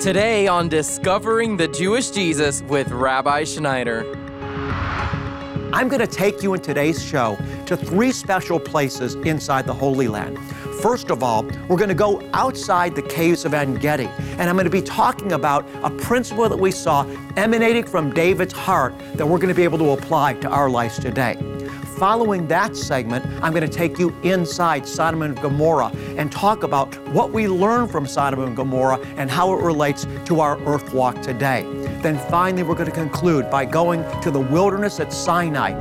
Today on Discovering the Jewish Jesus with Rabbi Schneider. I'm going to take you in today's show to three special places inside the Holy Land. First of all, we're going to go outside the caves of En Gedi, and I'm going to be talking about a principle that we saw emanating from David's heart that we're going to be able to apply to our lives today. Following that segment, I'm going to take you inside Sodom and Gomorrah and talk about what we learn from Sodom and Gomorrah and how it relates to our earth walk today. Then finally, we're going to conclude by going to the wilderness at Sinai.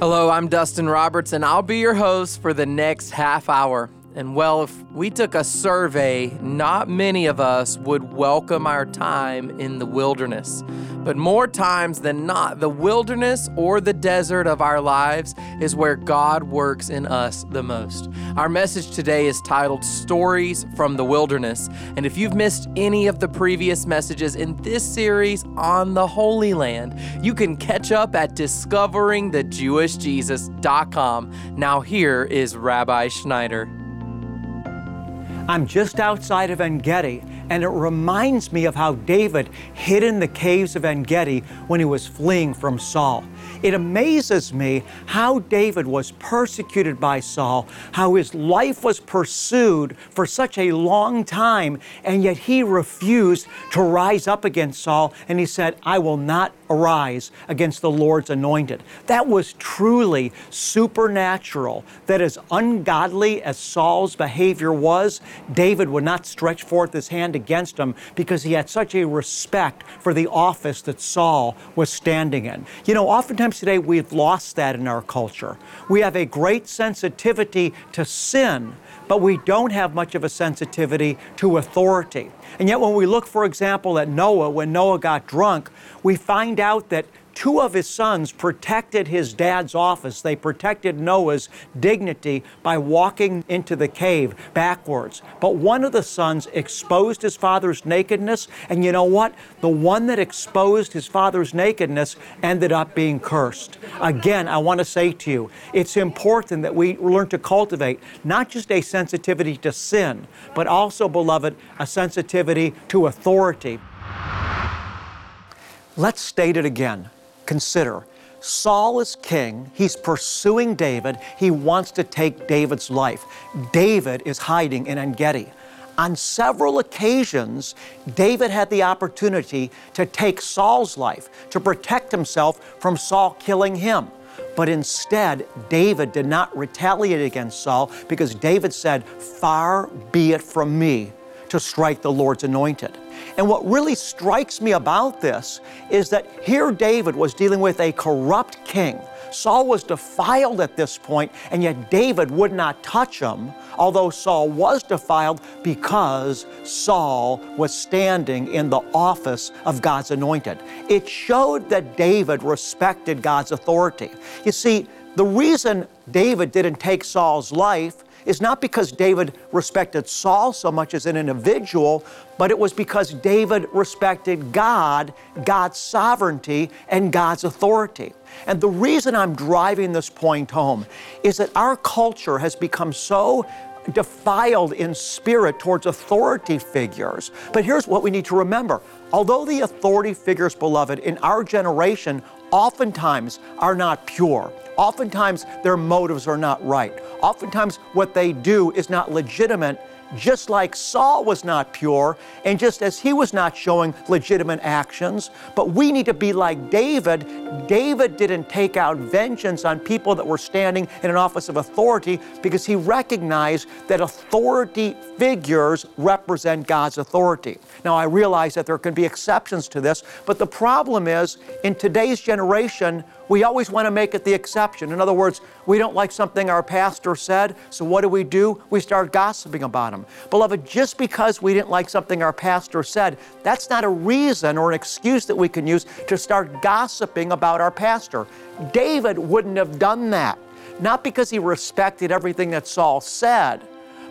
Hello, I'm Dustin Roberts, and I'll be your host for the next half hour. And well, if we took a survey, not many of us would welcome our time in the wilderness. But more times than not, the wilderness or the desert of our lives is where God works in us the most. Our message today is titled Stories from the Wilderness. And if you've missed any of the previous messages in this series on the Holy Land, you can catch up at discoveringthejewishjesus.com. Now, here is Rabbi Schneider. I'm just outside of En Gedi, and it reminds me of how David hid in the caves of En Gedi when he was fleeing from Saul. It amazes me how David was persecuted by Saul, how his life was pursued for such a long time, and yet he refused to rise up against Saul, and he said, I will not arise against the Lord's anointed. That was truly supernatural. That as ungodly as Saul's behavior was, David would not stretch forth his hand against him because he had such a respect for the office that Saul was standing in. You know, oftentimes today we've lost that in our culture. We have a great sensitivity to sin, but we don't have much of a sensitivity to authority. And yet, when we look, for example, at Noah, when Noah got drunk, we find out that two of his sons protected his dad's office. They protected Noah's dignity by walking into the cave backwards. But one of the sons exposed his father's nakedness, and you know what? The one that exposed his father's nakedness ended up being cursed. Again, I want to say to you, it's important that we learn to cultivate not just a sensitivity to sin, but also, beloved, a sensitivity to authority. Let's state it again. Consider Saul is king. He's pursuing David. He wants to take David's life. David is hiding in En Gedi. On several occasions, David had the opportunity to take Saul's life, to protect himself from Saul killing him. But instead, David did not retaliate against Saul because David said, Far be it from me to strike the Lord's anointed. And what really strikes me about this is that here David was dealing with a corrupt king. Saul was defiled at this point, and yet David would not touch him, although Saul was defiled because Saul was standing in the office of God's anointed. It showed that David respected God's authority. You see, the reason David didn't take Saul's life is not because David respected Saul so much as an individual, but it was because David respected God, God's sovereignty, and God's authority. And the reason I'm driving this point home is that our culture has become so defiled in spirit towards authority figures. But here's what we need to remember although the authority figures, beloved, in our generation oftentimes are not pure, oftentimes their motives are not right, oftentimes what they do is not legitimate just like Saul was not pure, and just as he was not showing legitimate actions, but we need to be like David. David didn't take out vengeance on people that were standing in an office of authority because he recognized that authority figures represent God's authority. Now, I realize that there can be exceptions to this, but the problem is in today's generation, we always want to make it the exception. In other words, we don't like something our pastor said, so what do we do? We start gossiping about him. Beloved, just because we didn't like something our pastor said, that's not a reason or an excuse that we can use to start gossiping about our pastor. David wouldn't have done that, not because he respected everything that Saul said,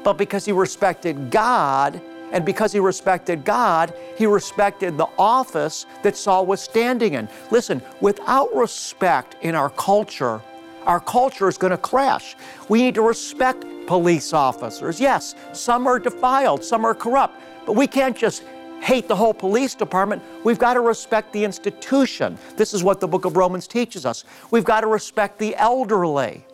but because he respected God And because he respected God, he respected the office that Saul was standing in. Listen, without respect in our culture, our culture is going to crash. We need to respect police officers. Yes, some are defiled, some are corrupt, but we can't just hate the whole police department. We've got to respect the institution. This is what the book of Romans teaches us. We've got to respect the elderly.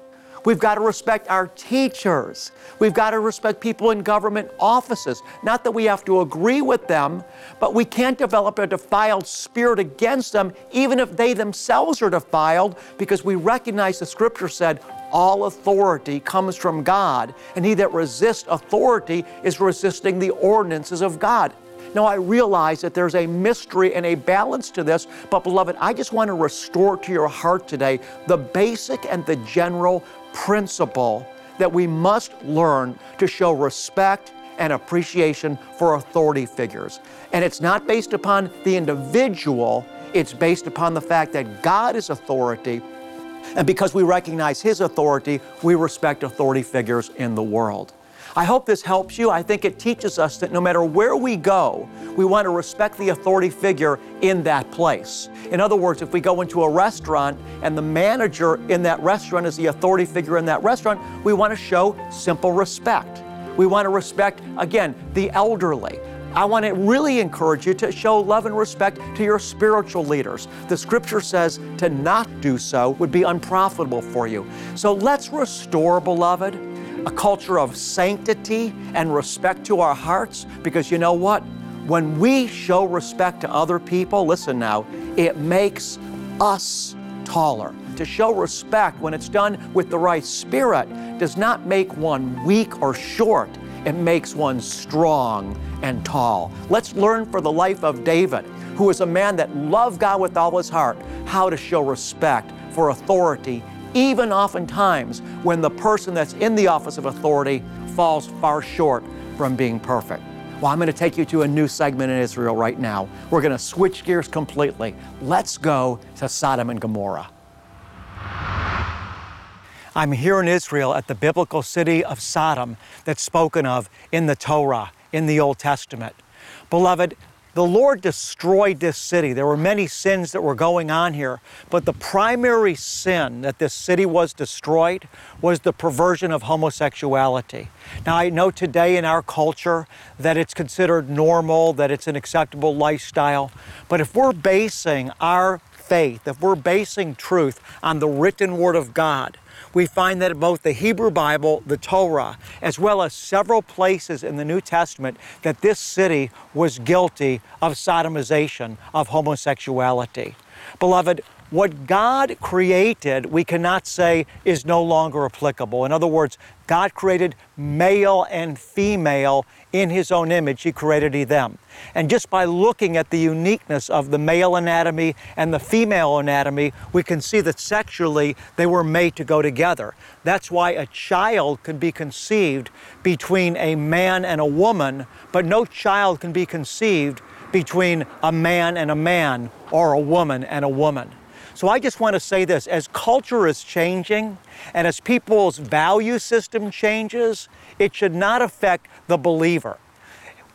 We've got to respect our teachers. We've got to respect people in government offices. Not that we have to agree with them, but we can't develop a defiled spirit against them, even if they themselves are defiled, because we recognize the scripture said, all authority comes from God, and he that resists authority is resisting the ordinances of God. Now, I realize that there's a mystery and a balance to this, but beloved, I just want to restore to your heart today the basic and the general principle that we must learn to show respect and appreciation for authority figures. And it's not based upon the individual, it's based upon the fact that God is authority. And because we recognize His authority, we respect authority figures in the world. I hope this helps you. I think it teaches us that no matter where we go, we want to respect the authority figure in that place. In other words, if we go into a restaurant and the manager in that restaurant is the authority figure in that restaurant, we want to show simple respect. We want to respect, again, the elderly. I want to really encourage you to show love and respect to your spiritual leaders. The scripture says to not do so would be unprofitable for you. So let's restore, beloved, a culture of sanctity and respect to our hearts because you know what? When we show respect to other people, listen now, it makes us taller. To show respect when it's done with the right spirit does not make one weak or short. It makes one strong and tall. Let's learn for the life of David, who was a man that loved God with all his heart, how to show respect for authority even oftentimes when the person that's in the office of authority falls far short from being perfect. Well, I'm going to take you to a new segment in Israel right now. We're going to switch gears completely. Let's go to Sodom and Gomorrah. I'm here in Israel at the biblical city of Sodom that's spoken of in the Torah, in the Old Testament. Beloved, the Lord destroyed this city. There were many sins that were going on here, but the primary sin that this city was destroyed was the perversion of homosexuality. Now, I know today in our culture that it's considered normal, that it's an acceptable lifestyle, but if we're basing our faith, if we're basing truth on the written Word of God, we find that both the Hebrew Bible, the Torah, as well as several places in the New Testament, that this city was guilty of sodomization, of homosexuality. Beloved, what God created, we cannot say is no longer applicable. In other words, God created male and female in His own image. He created them. And just by looking at the uniqueness of the male anatomy and the female anatomy, we can see that sexually they were made to go together. That's why a child can be conceived between a man and a woman, but no child can be conceived between a man and a man or a woman and a woman. So I just want to say this as culture is changing and as people's value system changes, it should not affect the believer.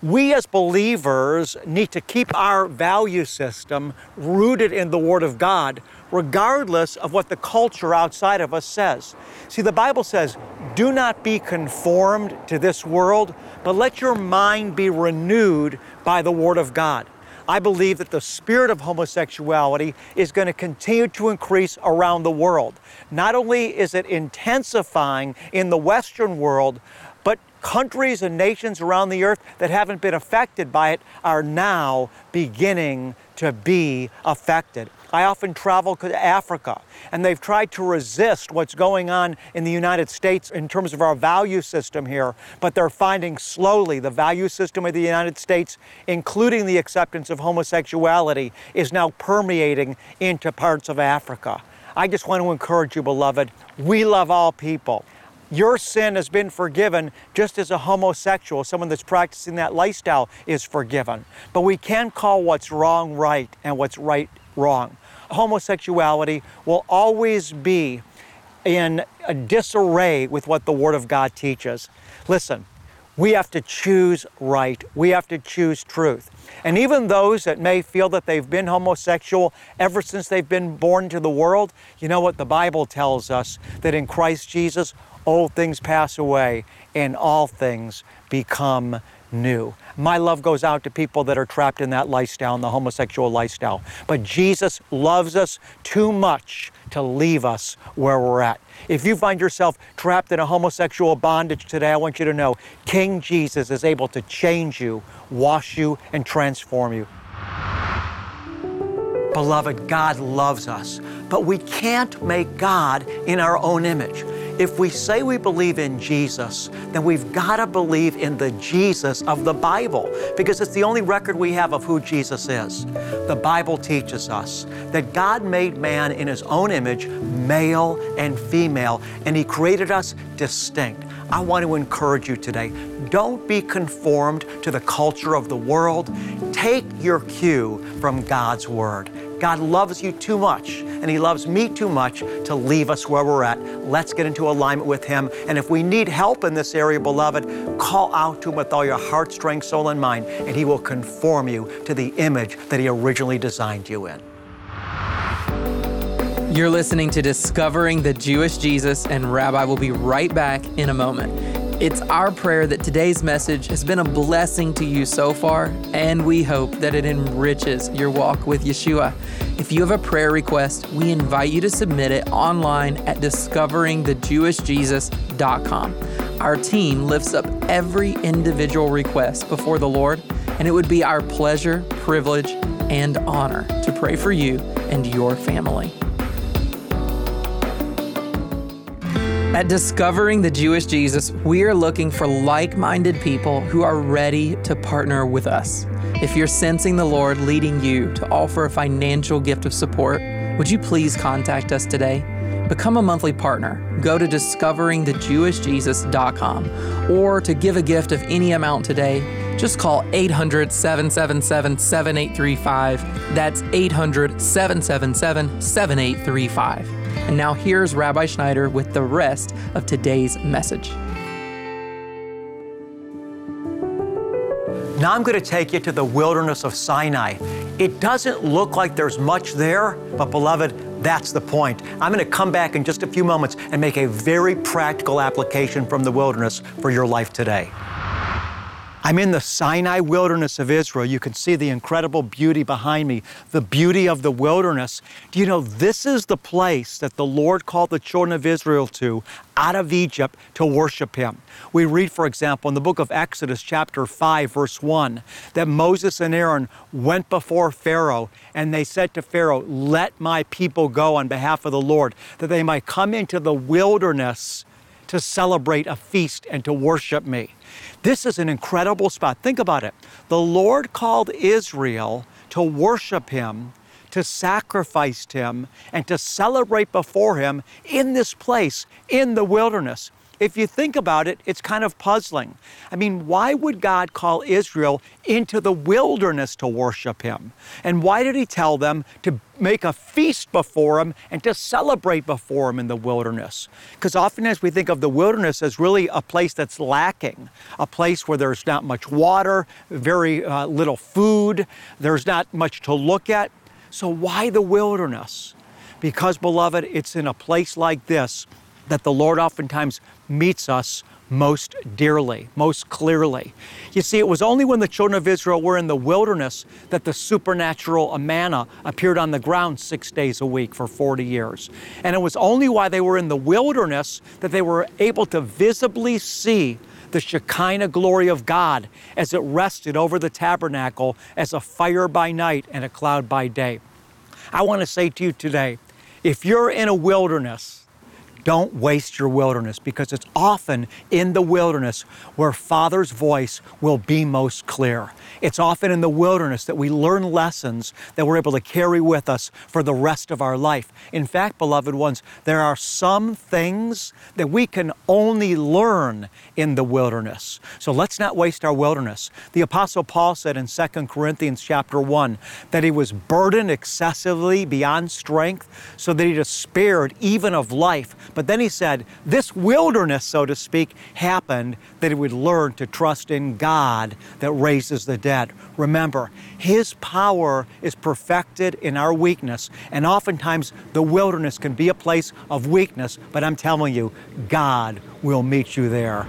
We as believers need to keep our value system rooted in the Word of God, regardless of what the culture outside of us says. See, the Bible says, Do not be conformed to this world, but let your mind be renewed by the Word of God. I believe that the spirit of homosexuality is going to continue to increase around the world. Not only is it intensifying in the Western world, but countries and nations around the earth that haven't been affected by it are now beginning to be affected. I often travel to Africa, and they've tried to resist what's going on in the United States in terms of our value system here, but they're finding slowly the value system of the United States, including the acceptance of homosexuality, is now permeating into parts of Africa. I just want to encourage you, beloved, we love all people. Your sin has been forgiven just as a homosexual, someone that's practicing that lifestyle, is forgiven. But we can call what's wrong right and what's right wrong homosexuality will always be in a disarray with what the Word of God teaches. Listen, We have to choose right. We have to choose truth. And even those that may feel that they've been homosexual ever since they've been born to the world, you know what? The Bible tells us that in Christ Jesus, old things pass away and all things become new. My love goes out to people that are trapped in that lifestyle, in the homosexual lifestyle. But Jesus loves us too much to leave us where we're at. If you find yourself trapped in a homosexual bondage today, I want you to know King Jesus is able to change you, wash you, and transform you. Beloved, God loves us, but we can't make God in our own image. If we say we believe in Jesus, then we've got to believe in the Jesus of the Bible because it's the only record we have of who Jesus is. The Bible teaches us that God made man in his own image, male and female, and he created us distinct. I want to encourage you today don't be conformed to the culture of the world. Take your cue from God's Word. God loves you too much, and He loves me too much to leave us where we're at. Let's get into alignment with Him. And if we need help in this area, beloved, call out to Him with all your heart, strength, soul, and mind, and He will conform you to the image that He originally designed you in. You're listening to Discovering the Jewish Jesus, and Rabbi will be right back in a moment. It's our prayer that today's message has been a blessing to you so far, and we hope that it enriches your walk with Yeshua. If you have a prayer request, we invite you to submit it online at discoveringthejewishjesus.com. Our team lifts up every individual request before the Lord, and it would be our pleasure, privilege, and honor to pray for you and your family. At Discovering the Jewish Jesus, we are looking for like minded people who are ready to partner with us. If you're sensing the Lord leading you to offer a financial gift of support, would you please contact us today? Become a monthly partner. Go to discoveringthejewishjesus.com or to give a gift of any amount today, just call 800 777 7835. That's 800 777 7835. And now here's Rabbi Schneider with the rest of today's message. Now I'm going to take you to the wilderness of Sinai. It doesn't look like there's much there, but beloved, that's the point. I'm going to come back in just a few moments and make a very practical application from the wilderness for your life today. I'm in the Sinai wilderness of Israel. You can see the incredible beauty behind me, the beauty of the wilderness. Do you know this is the place that the Lord called the children of Israel to out of Egypt to worship Him? We read, for example, in the book of Exodus, chapter 5, verse 1, that Moses and Aaron went before Pharaoh and they said to Pharaoh, Let my people go on behalf of the Lord, that they might come into the wilderness to celebrate a feast and to worship me. This is an incredible spot. Think about it. The Lord called Israel to worship Him, to sacrifice Him, and to celebrate before Him in this place, in the wilderness. If you think about it, it's kind of puzzling. I mean, why would God call Israel into the wilderness to worship Him? And why did He tell them to make a feast before Him and to celebrate before Him in the wilderness? Because often as we think of the wilderness as really a place that's lacking, a place where there's not much water, very uh, little food, there's not much to look at. So, why the wilderness? Because, beloved, it's in a place like this that the Lord oftentimes meets us most dearly, most clearly. You see, it was only when the children of Israel were in the wilderness that the supernatural manna appeared on the ground six days a week for 40 years. And it was only while they were in the wilderness that they were able to visibly see the Shekinah glory of God as it rested over the tabernacle as a fire by night and a cloud by day. I want to say to you today if you're in a wilderness, don't waste your wilderness because it's often in the wilderness where Father's voice will be most clear. It's often in the wilderness that we learn lessons that we're able to carry with us for the rest of our life. In fact, beloved ones, there are some things that we can only learn in the wilderness. So let's not waste our wilderness. The apostle Paul said in 2 Corinthians chapter 1 that he was burdened excessively beyond strength so that he despaired even of life then he said, this wilderness, so to speak, happened that he would learn to trust in God that raises the dead. Remember, his power is perfected in our weakness, and oftentimes the wilderness can be a place of weakness, but I'm telling you, God will meet you there.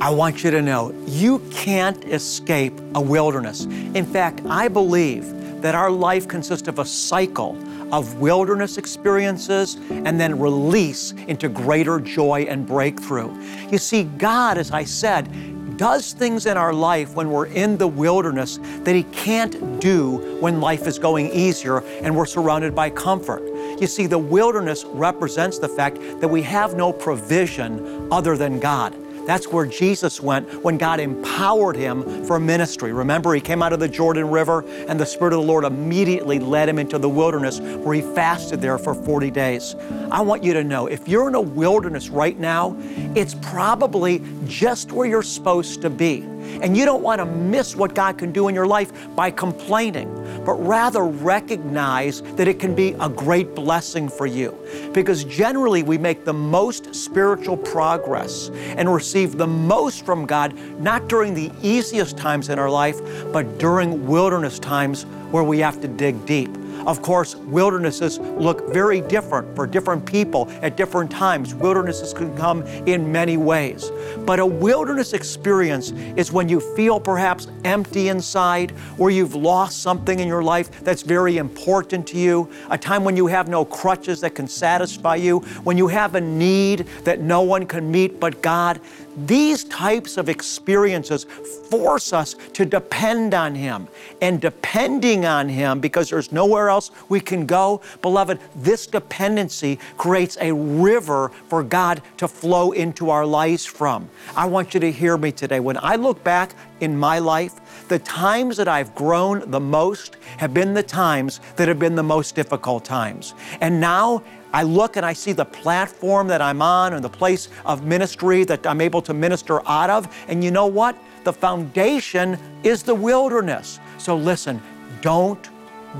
I want you to know you can't escape a wilderness. In fact, I believe that our life consists of a cycle of wilderness experiences and then release into greater joy and breakthrough. You see, God, as I said, does things in our life when we're in the wilderness that He can't do when life is going easier and we're surrounded by comfort. You see, the wilderness represents the fact that we have no provision other than God. That's where Jesus went when God empowered him for ministry. Remember, he came out of the Jordan River, and the Spirit of the Lord immediately led him into the wilderness where he fasted there for 40 days. I want you to know if you're in a wilderness right now, it's probably just where you're supposed to be. And you don't want to miss what God can do in your life by complaining, but rather recognize that it can be a great blessing for you. Because generally, we make the most spiritual progress and receive the most from God, not during the easiest times in our life, but during wilderness times where we have to dig deep. Of course, wildernesses look very different for different people at different times. Wildernesses can come in many ways. But a wilderness experience is when you feel perhaps empty inside, or you've lost something in your life that's very important to you, a time when you have no crutches that can satisfy you, when you have a need that no one can meet but God. These types of experiences force us to depend on Him. And depending on Him, because there's nowhere else we can go, beloved, this dependency creates a river for God to flow into our lives from. I want you to hear me today. When I look back in my life, the times that I've grown the most have been the times that have been the most difficult times. And now, I look and I see the platform that I'm on and the place of ministry that I'm able to minister out of. And you know what? The foundation is the wilderness. So listen, don't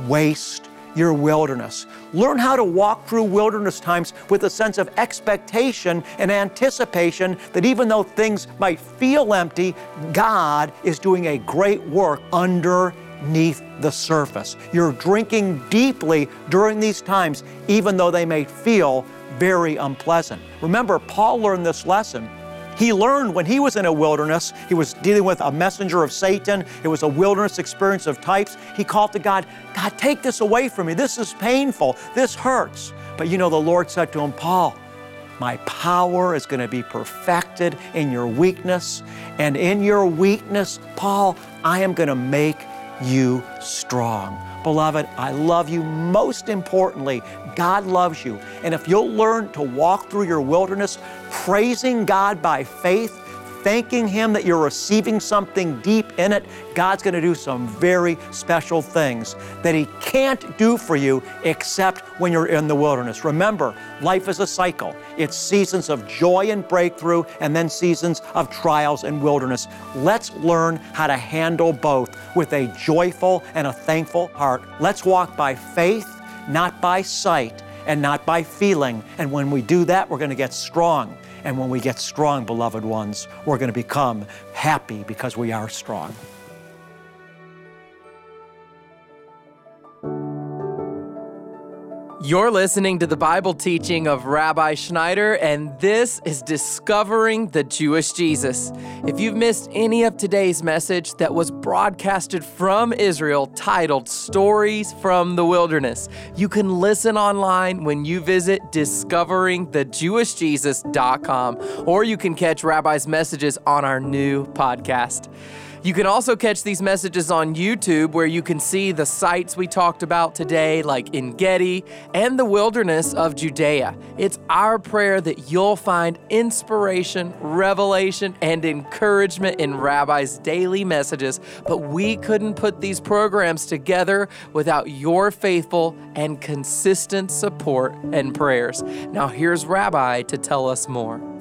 waste your wilderness. Learn how to walk through wilderness times with a sense of expectation and anticipation that even though things might feel empty, God is doing a great work under beneath the surface. You're drinking deeply during these times, even though they may feel very unpleasant. Remember, Paul learned this lesson. He learned when he was in a wilderness, he was dealing with a messenger of Satan. It was a wilderness experience of types. He called to God, God, take this away from me. This is painful. This hurts. But you know, the Lord said to him, Paul, my power is going to be perfected in your weakness. And in your weakness, Paul, I am going to make you strong. Beloved, I love you. Most importantly, God loves you. And if you'll learn to walk through your wilderness praising God by faith, thanking Him that you're receiving something deep in it, God's going to do some very special things that He can't do for you except when you're in the wilderness. Remember, life is a cycle. It's seasons of joy and breakthrough, and then seasons of trials and wilderness. Let's learn how to handle both with a joyful and a thankful heart. Let's walk by faith, not by sight, and not by feeling. And when we do that, we're going to get strong. And when we get strong, beloved ones, we're going to become happy because we are strong. You're listening to the Bible teaching of Rabbi Schneider, and this is Discovering the Jewish Jesus. If you've missed any of today's message that was broadcasted from Israel titled Stories from the Wilderness, you can listen online when you visit discoveringthejewishjesus.com, or you can catch Rabbi's messages on our new podcast. You can also catch these messages on YouTube where you can see the sites we talked about today, like En Gedi and the wilderness of Judea. It's our prayer that you'll find inspiration, revelation, and encouragement in Rabbi's daily messages, but we couldn't put these programs together without your faithful and consistent support and prayers. Now, here's Rabbi to tell us more.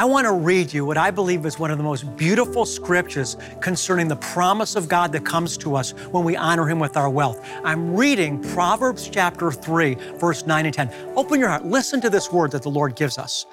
I want to read you what I believe is one of the most beautiful scriptures concerning the promise of God that comes to us when we honor Him with our wealth. I'm reading Proverbs chapter 3, verse 9 and 10. Open your heart, listen to this word that the Lord gives us.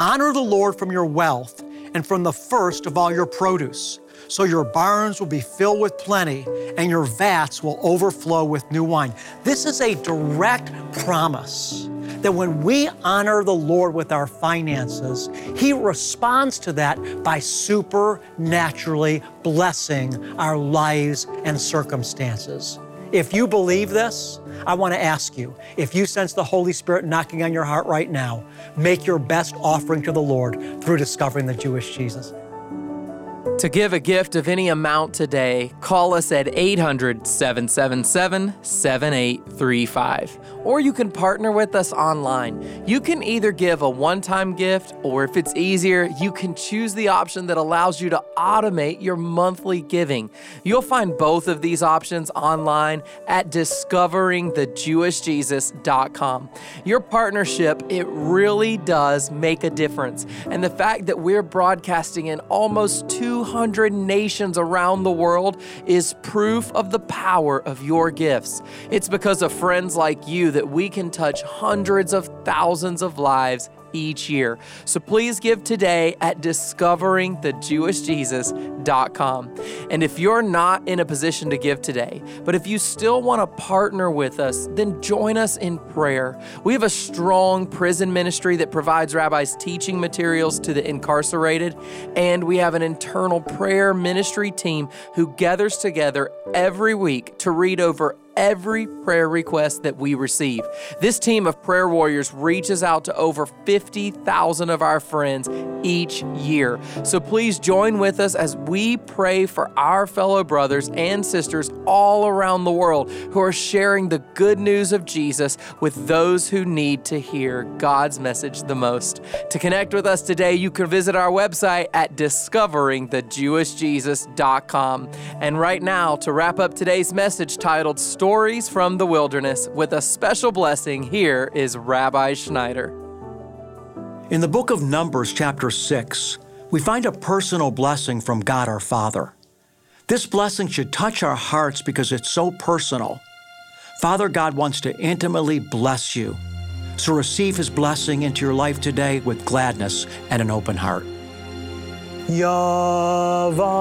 Honor the Lord from your wealth and from the first of all your produce. So your barns will be filled with plenty and your vats will overflow with new wine. This is a direct promise that when we honor the Lord with our finances, He responds to that by supernaturally blessing our lives and circumstances. If you believe this, I want to ask you if you sense the Holy Spirit knocking on your heart right now, make your best offering to the Lord through discovering the Jewish Jesus. To give a gift of any amount today, call us at 800 777 7835. Or you can partner with us online. You can either give a one time gift, or if it's easier, you can choose the option that allows you to automate your monthly giving. You'll find both of these options online at discoveringthejewishjesus.com. Your partnership, it really does make a difference. And the fact that we're broadcasting in almost 200 nations around the world is proof of the power of your gifts. It's because of friends like you that we can touch hundreds of thousands of lives each year. So please give today at discoveringthejewishjesus.com. And if you're not in a position to give today, but if you still want to partner with us, then join us in prayer. We have a strong prison ministry that provides rabbis teaching materials to the incarcerated, and we have an internal prayer ministry team who gathers together every week to read over every prayer request that we receive. This team of prayer warriors reaches out to over 50,000 of our friends each year. So please join with us as we pray for our fellow brothers and sisters all around the world who are sharing the good news of Jesus with those who need to hear God's message the most. To connect with us today, you can visit our website at discoveringthejewishjesus.com. And right now, to wrap up today's message titled Stories from the Wilderness with a special blessing, here is Rabbi Schneider. In the book of Numbers, chapter 6, we find a personal blessing from God our Father. This blessing should touch our hearts because it's so personal. Father God wants to intimately bless you. So receive His blessing into your life today with gladness and an open heart. Yahweh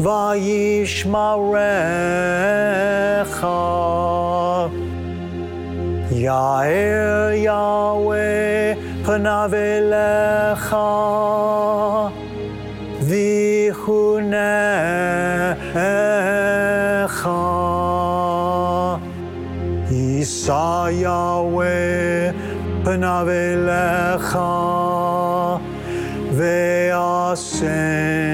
וישמרך. יאר יהוה פניו אליך ויחונך. יישא יהוה פניו אליך והשם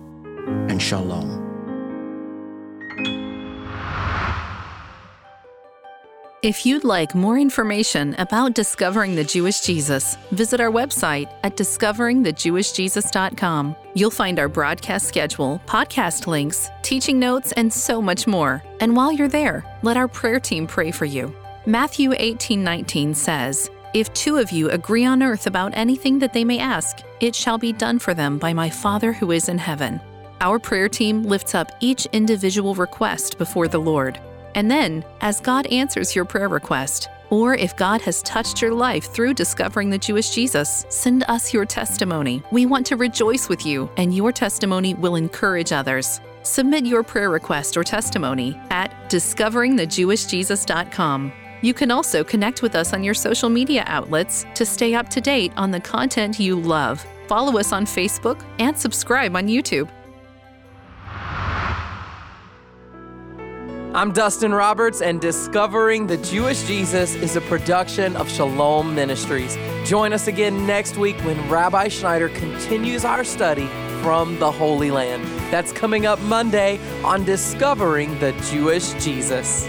and shalom. If you'd like more information about discovering the Jewish Jesus, visit our website at discoveringthejewishjesus.com. You'll find our broadcast schedule, podcast links, teaching notes, and so much more. And while you're there, let our prayer team pray for you. Matthew 18:19 says, "If two of you agree on earth about anything that they may ask, it shall be done for them by my Father who is in heaven." Our prayer team lifts up each individual request before the Lord. And then, as God answers your prayer request, or if God has touched your life through discovering the Jewish Jesus, send us your testimony. We want to rejoice with you, and your testimony will encourage others. Submit your prayer request or testimony at discoveringthejewishjesus.com. You can also connect with us on your social media outlets to stay up to date on the content you love. Follow us on Facebook and subscribe on YouTube. I'm Dustin Roberts, and Discovering the Jewish Jesus is a production of Shalom Ministries. Join us again next week when Rabbi Schneider continues our study from the Holy Land. That's coming up Monday on Discovering the Jewish Jesus.